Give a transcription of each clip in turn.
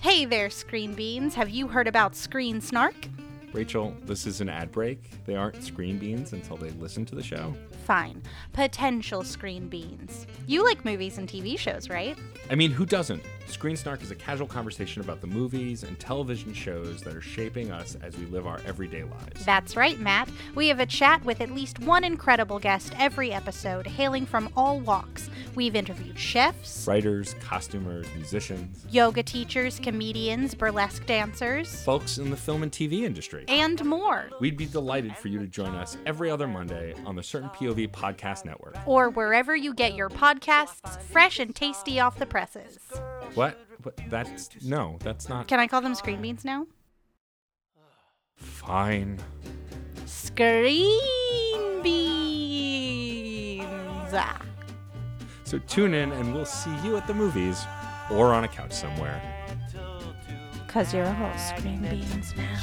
Hey there, Screen Beans. Have you heard about Screen Snark? Rachel, this is an ad break. They aren't screen beans until they listen to the show. Fine. Potential Screen Beans. You like movies and TV shows, right? I mean, who doesn't? Screen Snark is a casual conversation about the movies and television shows that are shaping us as we live our everyday lives. That's right, Matt. We have a chat with at least one incredible guest every episode, hailing from all walks. We've interviewed chefs, Writers, costumers, musicians, yoga teachers, comedians, burlesque dancers, folks in the film and TV industry. and more. We'd be delighted for you to join us every other Monday on the Certain POV Podcast Network. Or wherever you get your podcasts, fresh and tasty off the presses. What? What? That's no, that's not Can I call them Screen Beans now? fine. Screen Beans. So tune in and we'll see you at the movies or on a couch somewhere. Cause you're all Screen Beans now.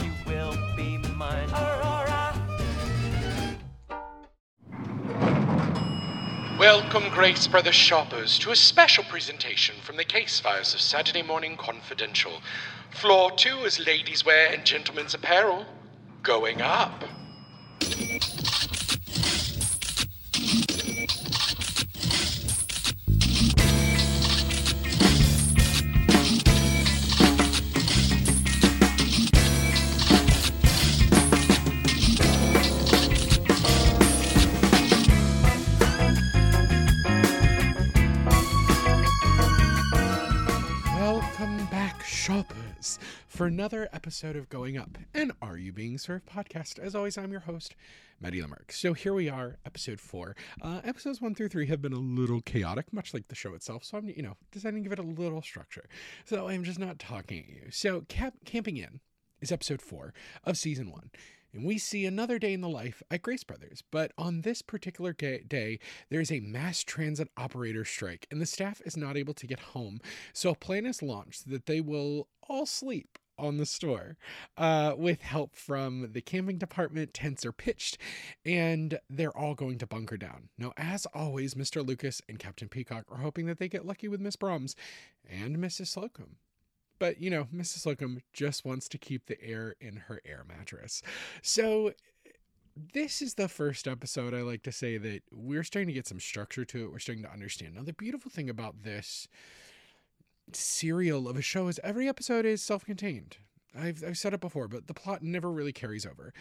Welcome, Grace Brothers shoppers, to a special presentation from the case files of Saturday Morning Confidential. Floor two is ladies' wear and gentlemen's apparel. Going up. Welcome back, shoppers, for another episode of Going Up and Are You Being Served podcast. As always, I'm your host, Maddie Lamarck. So here we are, episode four. Uh, episodes one through three have been a little chaotic, much like the show itself. So I'm, you know, deciding to give it a little structure. So I'm just not talking at you. So cap- camping in is episode four of season one. And we see another day in the life at Grace Brothers. But on this particular day, there is a mass transit operator strike, and the staff is not able to get home. So a plan is launched that they will all sleep on the store uh, with help from the camping department. Tents are pitched, and they're all going to bunker down. Now, as always, Mr. Lucas and Captain Peacock are hoping that they get lucky with Miss Brahms and Mrs. Slocombe. But, you know, Mrs. Slocombe just wants to keep the air in her air mattress. So, this is the first episode I like to say that we're starting to get some structure to it. We're starting to understand. Now, the beautiful thing about this serial of a show is every episode is self contained. I've, I've said it before, but the plot never really carries over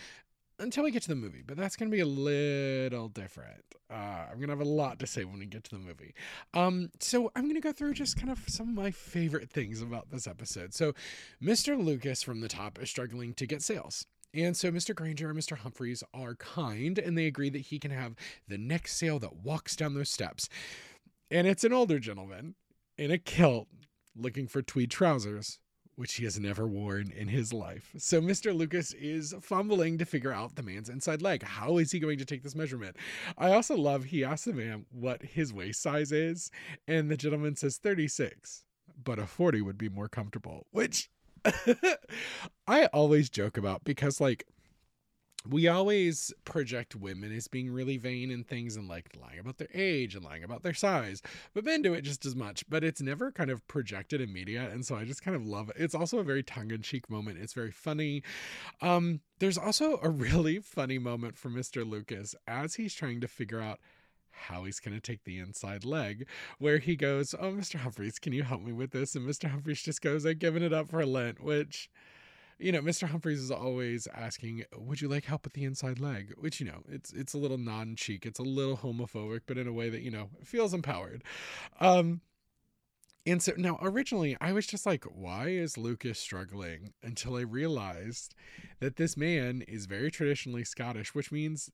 until we get to the movie. But that's going to be a little different. Uh, I'm going to have a lot to say when we get to the movie. Um, so I'm going to go through just kind of some of my favorite things about this episode. So, Mr. Lucas from the top is struggling to get sales. And so Mr. Grainger and Mr. Humphries are kind and they agree that he can have the next sale that walks down those steps. And it's an older gentleman in a kilt looking for tweed trousers, which he has never worn in his life. So Mr. Lucas is fumbling to figure out the man's inside leg. How is he going to take this measurement? I also love he asks the man what his waist size is, and the gentleman says 36, but a 40 would be more comfortable, which I always joke about because, like, we always project women as being really vain and things and like lying about their age and lying about their size, but men do it just as much. But it's never kind of projected in media, and so I just kind of love it. It's also a very tongue-in-cheek moment. It's very funny. Um, there's also a really funny moment for Mr. Lucas as he's trying to figure out how he's going to take the inside leg, where he goes, Oh, Mr. Humphries, can you help me with this? And Mr. Humphries just goes, I've given it up for Lent, which, you know, Mr. Humphries is always asking, Would you like help with the inside leg? Which, you know, it's it's a little non cheek, it's a little homophobic, but in a way that, you know, feels empowered. Um, and so now, originally, I was just like, why is Lucas struggling? Until I realized that this man is very traditionally Scottish, which means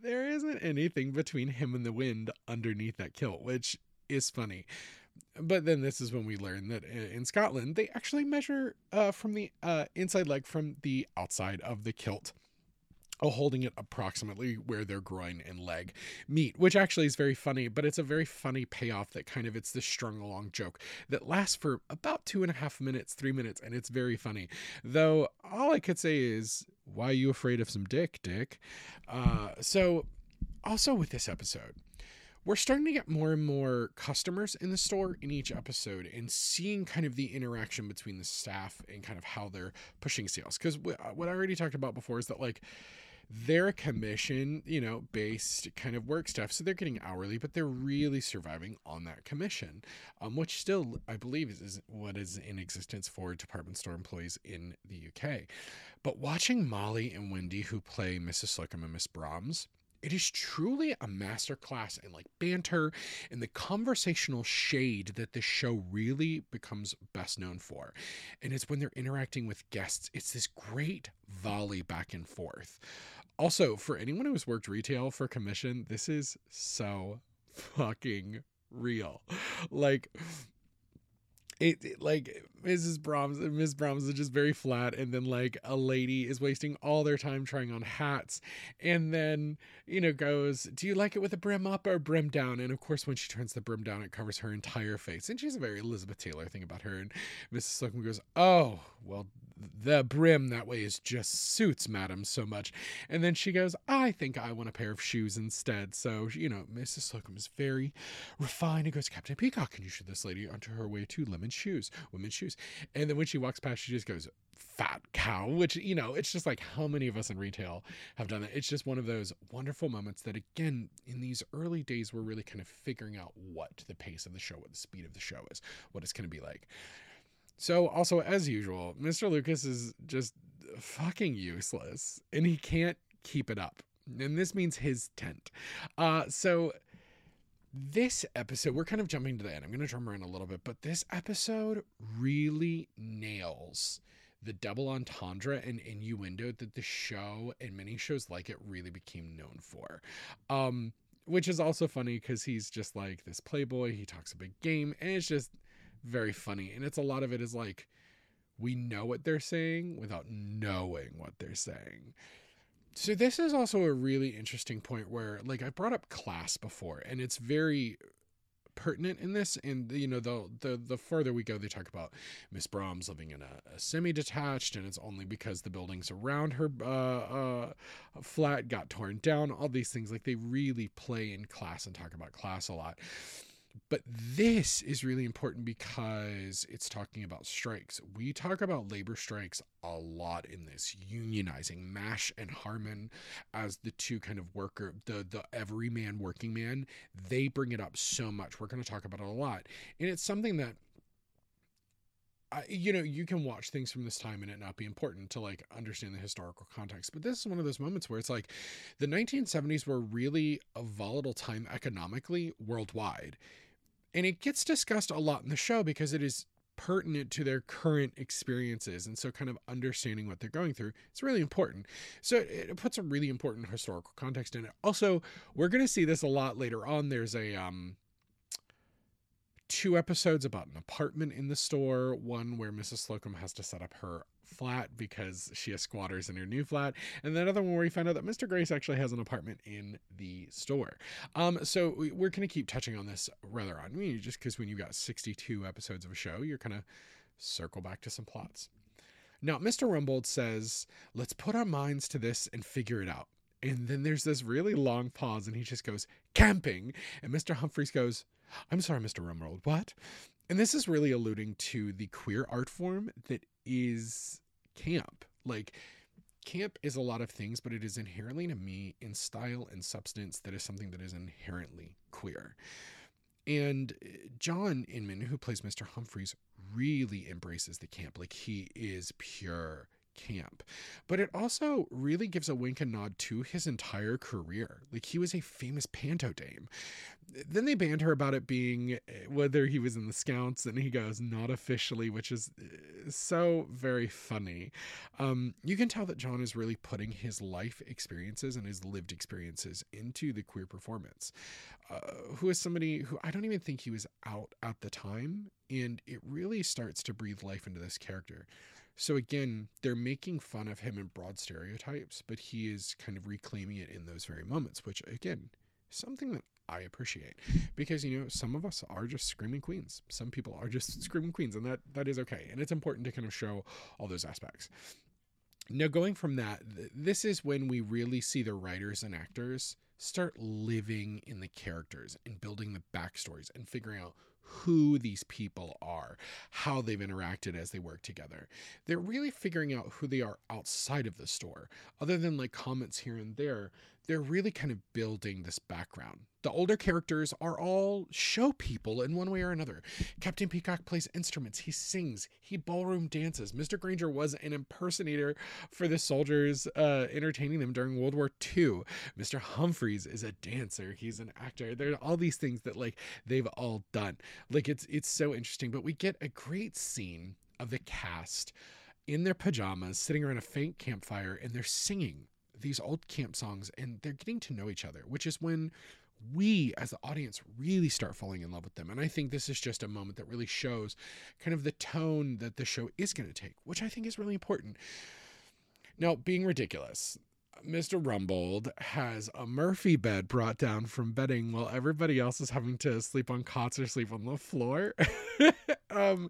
there isn't anything between him and the wind underneath that kilt, which is funny. But then this is when we learn that in Scotland, they actually measure uh, from the uh, inside leg from the outside of the kilt. uh, Holding it approximately where their groin and leg meet, which actually is very funny, but it's a very funny payoff that kind of it's this strung along joke that lasts for about two and a half minutes, three minutes, and it's very funny. Though all I could say is, why are you afraid of some dick, Dick? Uh, so, also with this episode, we're starting to get more and more customers in the store in each episode and seeing kind of the interaction between the staff and kind of how they're pushing sales because what i already talked about before is that like they're a commission, you know, based kind of work stuff. So they're getting hourly, but they're really surviving on that commission, um, which still, I believe, is, is what is in existence for department store employees in the UK. But watching Molly and Wendy, who play Mrs. Slocombe and Miss Brahms, it is truly a masterclass in like banter and the conversational shade that this show really becomes best known for. And it's when they're interacting with guests, it's this great volley back and forth. Also, for anyone who has worked retail for commission, this is so fucking real. Like it, it, like Mrs. Brahms and Ms. Brahms is just very flat, and then like a lady is wasting all their time trying on hats, and then you know goes, "Do you like it with a brim up or brim down?" And of course, when she turns the brim down, it covers her entire face, and she's a very Elizabeth Taylor thing about her. And Mrs. Slocombe goes, "Oh, well, the brim that way is just suits madam so much. And then she goes, I think I want a pair of shoes instead. So, you know, Mrs. Slocombe is very refined and goes, Captain Peacock, can you show this lady onto her way to lemon shoes, women's shoes? And then when she walks past, she just goes, fat cow, which, you know, it's just like how many of us in retail have done that. It's just one of those wonderful moments that, again, in these early days, we're really kind of figuring out what the pace of the show, what the speed of the show is, what it's going to be like. So, also, as usual, Mr. Lucas is just fucking useless and he can't keep it up. And this means his tent. Uh, so, this episode, we're kind of jumping to the end. I'm going to drum around a little bit, but this episode really nails the double entendre and innuendo that the show and many shows like it really became known for. Um, which is also funny because he's just like this playboy. He talks a big game, and it's just very funny. And it's a lot of it is like we know what they're saying without knowing what they're saying. So this is also a really interesting point where like I brought up class before and it's very pertinent in this and you know the the the further we go they talk about miss brahms living in a, a semi-detached and it's only because the buildings around her uh, uh, flat got torn down all these things like they really play in class and talk about class a lot but this is really important because it's talking about strikes. We talk about labor strikes a lot in this, unionizing Mash and Harman as the two kind of worker, the the everyman working man. They bring it up so much. We're going to talk about it a lot, and it's something that I, you know, you can watch things from this time and it not be important to like understand the historical context. But this is one of those moments where it's like the 1970s were really a volatile time economically worldwide. And it gets discussed a lot in the show because it is pertinent to their current experiences and so kind of understanding what they're going through it's really important. So it puts a really important historical context in it. Also we're going to see this a lot later on. There's a um two episodes about an apartment in the store one where mrs slocombe has to set up her flat because she has squatters in her new flat, and then another one where we find out that Mr. Grace actually has an apartment in the store. Um, so we, are going to keep touching on this rather on me, just because when you've got 62 episodes of a show, you're kind of circle back to some plots. Now, Mr. Rumbold says, let's put our minds to this and figure it out. And then there's this really long pause, and he just goes, camping. And Mr. Humphries goes, I'm sorry, Mr. Rumbold, what? And this is really alluding to the queer art form that is camp. Like, camp is a lot of things, but it is inherently to me in style and substance that is something that is inherently queer. And uh, John Inman, who plays Mr. Humphries, really embraces the camp. Like, he is pure camp. But it also really gives a wink and nod to his entire career. Like he was a famous panto dame. Then they banter about it being eh, whether he was in the Scouts, and he goes, not officially, which is eh, so very funny. Um, you can tell that John is really putting his life experiences and his lived experiences into the queer performance. Uh, who is somebody who I don't even think he was out at the time, and it really starts to breathe life into this character. So again, they're making fun of him in broad stereotypes, but he is kind of reclaiming it in those very moments, which again, something that I appreciate because you know some of us are just screaming queens. Some people are just screaming queens, and that that is okay. And it's important to kind of show all those aspects. Now, going from that, this is when we really see the writers and actors start living in the characters and building the backstories and figuring out who these people are, how they've interacted as they work together. They're really figuring out who they are outside of the store. Other than like comments here and there, they're really kind of building this background. The older characters are all show people in one way or another. Captain Peacock plays instruments, he sings, he ballroom dances. Mr. Grainger was an impersonator for the soldiers uh, entertaining them during World War II. Mr. Humphries is a dancer, he's an actor. There are all these things that like they've all done. Like it's it's so interesting, but we get a great scene of the cast in their pajamas sitting around a faint campfire and they're singing these old camp songs and they're getting to know each other, which is when we as the audience really start falling in love with them. And I think this is just a moment that really shows kind of the tone that the show is going to take, which I think is really important. Now, being ridiculous, Mr. Rumbold has a Murphy bed brought down from bedding while everybody else is having to sleep on cots or sleep on the floor um,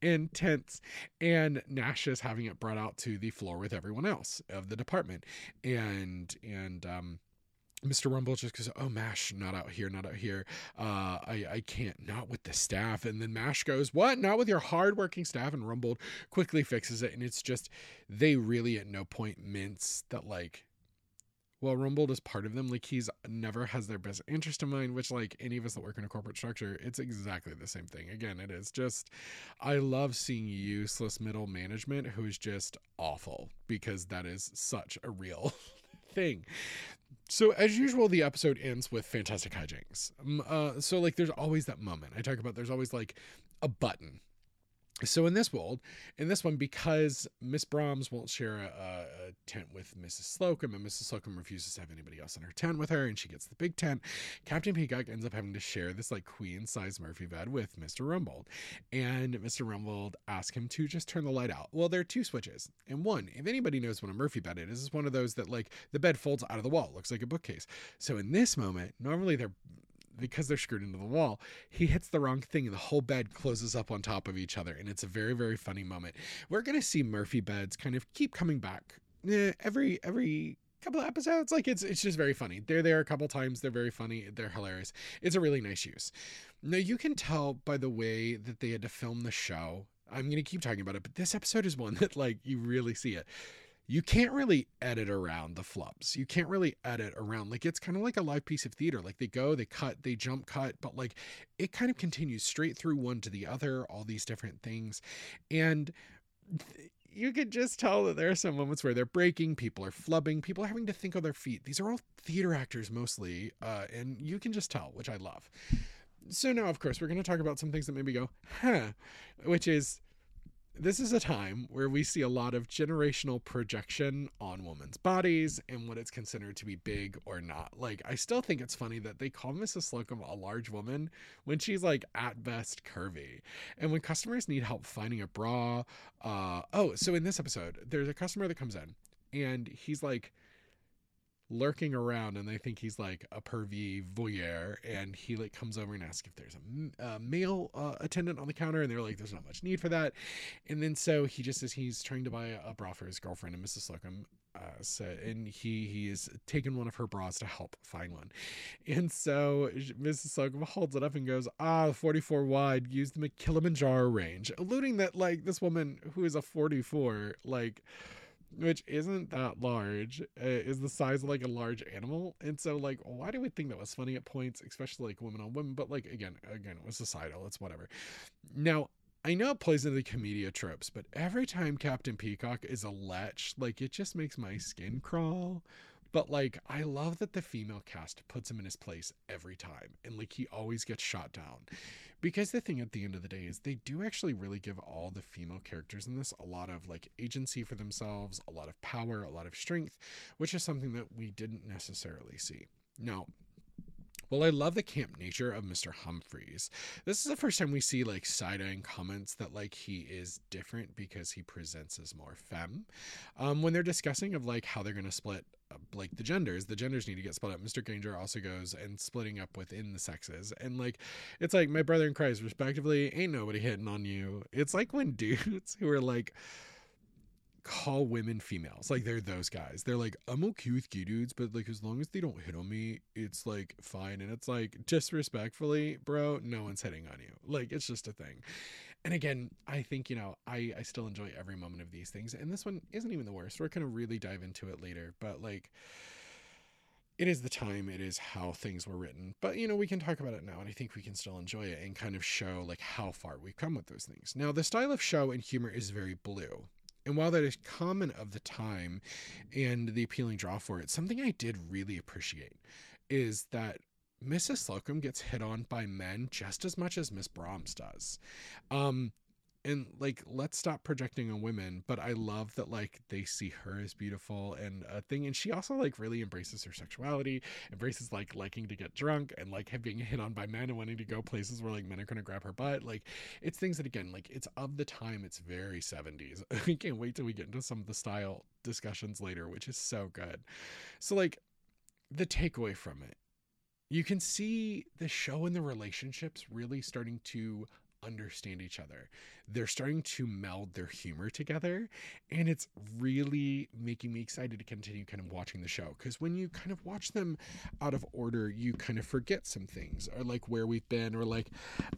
in tents. And Mash is having it brought out to the floor with everyone else of the department. And, and, um, Mr. Rumbold just goes, "Oh, Mash, not out here, not out here. Uh, I I can't, not with the staff." And then Mash goes, "What? Not with your hardworking staff?" And Rumbold quickly fixes it, and it's just they really at no point mince that like. Well, Rumbold is part of them. Like he's never has their best interest in mind, which like any of us that work in a corporate structure, it's exactly the same thing. Again, it is just I love seeing useless middle management who is just awful because that is such a real thing. So as usual, the episode ends with fantastic hijinks. Uh, so like, there's always that moment I talk about. There's always like a button. So in this world, in this one, because Miss Brahms won't share a, a, tent with Mrs. Slocombe, and Mrs. Slocombe refuses to have anybody else in her tent with her, and she gets the big tent. Captain Peacock ends up having to share this like queen size Murphy bed with Mr. Rumbold, and Mr. Rumbold asks him to just turn the light out. Well, there are two switches, and one, if anybody knows what a Murphy bed is, is one of those that like the bed folds out of the wall, looks like a bookcase. So in this moment, normally they're because they're screwed into the wall, he hits the wrong thing and the whole bed closes up on top of each other. And it's a very, very funny moment. We're going to see Murphy beds kind of keep coming back eh, every, every couple of episodes. Like it's, it's just very funny. They're there a couple times. They're very funny. They're hilarious. It's a really nice use. Now you can tell by the way that they had to film the show. I'm going to keep talking about it, but this episode is one that like you really see it you can't really edit around the flubs. You can't really edit around. Like it's kind of like a live piece of theater. Like they go, they cut, they jump cut, but like it kind of continues straight through one to the other, all these different things. And you could just tell that there are some moments where they're breaking, people are flubbing, people are having to think on their feet. These are all theater actors mostly, uh, and you can just tell, which I love. So now, of course, we're going to talk about some things that maybe go, huh, which is this is a time where we see a lot of generational projection on women's bodies and what it's considered to be big or not. Like, I still think it's funny that they call Mrs. Slocombe a large woman when she's like at best curvy. And when customers need help finding a bra, uh, oh, so in this episode, there's a customer that comes in and he's like, lurking around and they think he's like a pervy voyeur and he like comes over and asks if there's a, a male uh, attendant on the counter and they're like there's not much need for that and then so he just says he's trying to buy a bra for his girlfriend and mrs slocombe uh, so, and he he is taken one of her bras to help find one, and so Mrs. Slocombe holds it up and goes, "Ah, 44 wide, use the Kilimanjaro range," alluding that like this woman who is a 44, like which isn't that large, uh, is the size of like a large animal. And so, like, why do we think that was funny at points, especially like women on women? But like, again, again, it was societal. It's whatever. Now, I know it plays into the comedia tropes, but every time Captain Peacock is a lech, like, it just makes my skin crawl. But like, I love that the female cast puts him in his place every time, and like, he always gets shot down. Because the thing at the end of the day is they do actually really give all the female characters in this a lot of like agency for themselves, a lot of power, a lot of strength, which is something that we didn't necessarily see. Now, well, I love the camp nature of Mr. Humphries. This is the first time we see like side-eyeing comments that like he is different because he presents as more femme. Um, when they're discussing of like how they're gonna split like the genders the genders need to get split up mr grainger also goes and splitting up within the sexes and like it's like my brother in christ respectively ain't nobody hitting on you it's like when dudes who are like call women females. Like they're those guys. They're like, I'm okay with gay dudes, but like as long as they don't hit on me, it's like fine. And it's like disrespectfully, bro, no one's hitting on you. Like it's just a thing. And again, I think, you know, I, I still enjoy every moment of these things. And this one isn't even the worst. We're gonna really dive into it later. But like it is the time, it is how things were written. But you know, we can talk about it now, and I think we can still enjoy it and kind of show like how far we've come with those things. Now, the style of show and humor is very blue. And while that is common of the time and the appealing draw for it, something I did really appreciate is that Mrs. Slocombe gets hit on by men just as much as Miss Brahms does. Um, and like let's stop projecting on women but i love that like they see her as beautiful and a thing and she also like really embraces her sexuality embraces like liking to get drunk and like being hit on by men and wanting to go places where like men are gonna grab her butt like it's things that again like it's of the time it's very 70s i can't wait till we get into some of the style discussions later which is so good. So like the takeaway from it you can see the show and the relationships really starting to understand each other. They're starting to meld their humor together, and it's really making me excited to continue kind of watching the show. Because when you kind of watch them out of order, you kind of forget some things, or like where we've been, or like,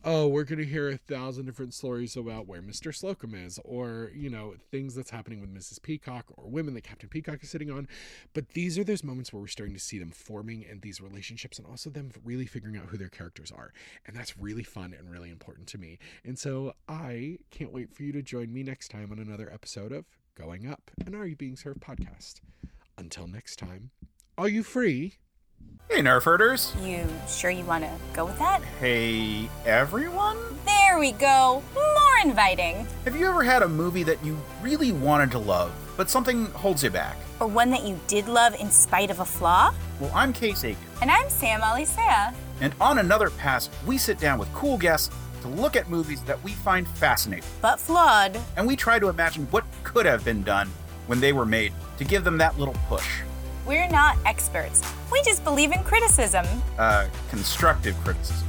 oh, we're going to hear a thousand different stories about where Mr. Slocombe is, or, you know, things that's happening with Mrs. Peacock, or women that Captain Peacock is sitting on. But these are those moments where we're starting to see them forming and these relationships, and also them really figuring out who their characters are. And that's really fun and really important to me. And so I can't wait for you to join me next time on another episode of Going Up, an Are You Being Served podcast. Until next time, are you free? Hey, Nerf herders. You sure you want to go with that? Hey, everyone. There we go. More inviting. Have you ever had a movie that you really wanted to love, but something holds you back? Or one that you did love in spite of a flaw? Well, I'm Case Aiken, And I'm Sam Alisea. and on another pass, we sit down with cool guests to look at movies that we find fascinating, But flawed. and we try to imagine what could have been done when they were made to give them that little push. We're not experts. We just believe in criticism. Uh, constructive criticism.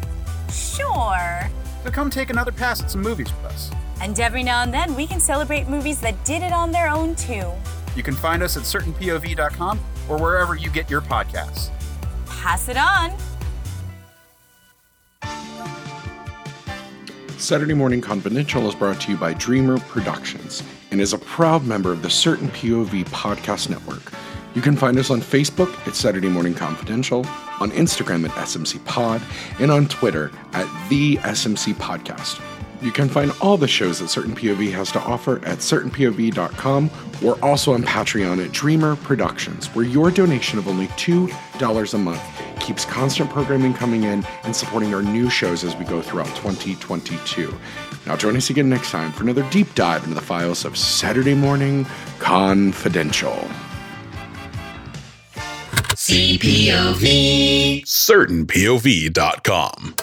Sure. So come take another pass at some movies with us. And every now and then we can celebrate movies that did it on their own too. You can find us at certainpov.com or wherever you get your podcasts. Pass it on. Saturday Morning Confidential is brought to you by Dreamer Productions and is a proud member of the Certain POV Podcast Network. You can find us on Facebook at Saturday Morning Confidential, on Instagram at SMC Pod, and on Twitter at The SMC Podcast. You can find all the shows that Certain POV has to offer at certainpov.com. We're also on Patreon at Dreamer Productions, where your donation of only $2 a month keeps constant programming coming in and supporting our new shows as we go throughout 2022. Now, join us again next time for another deep dive into the files of Saturday Morning Confidential. CPOV. CertainPOV.com.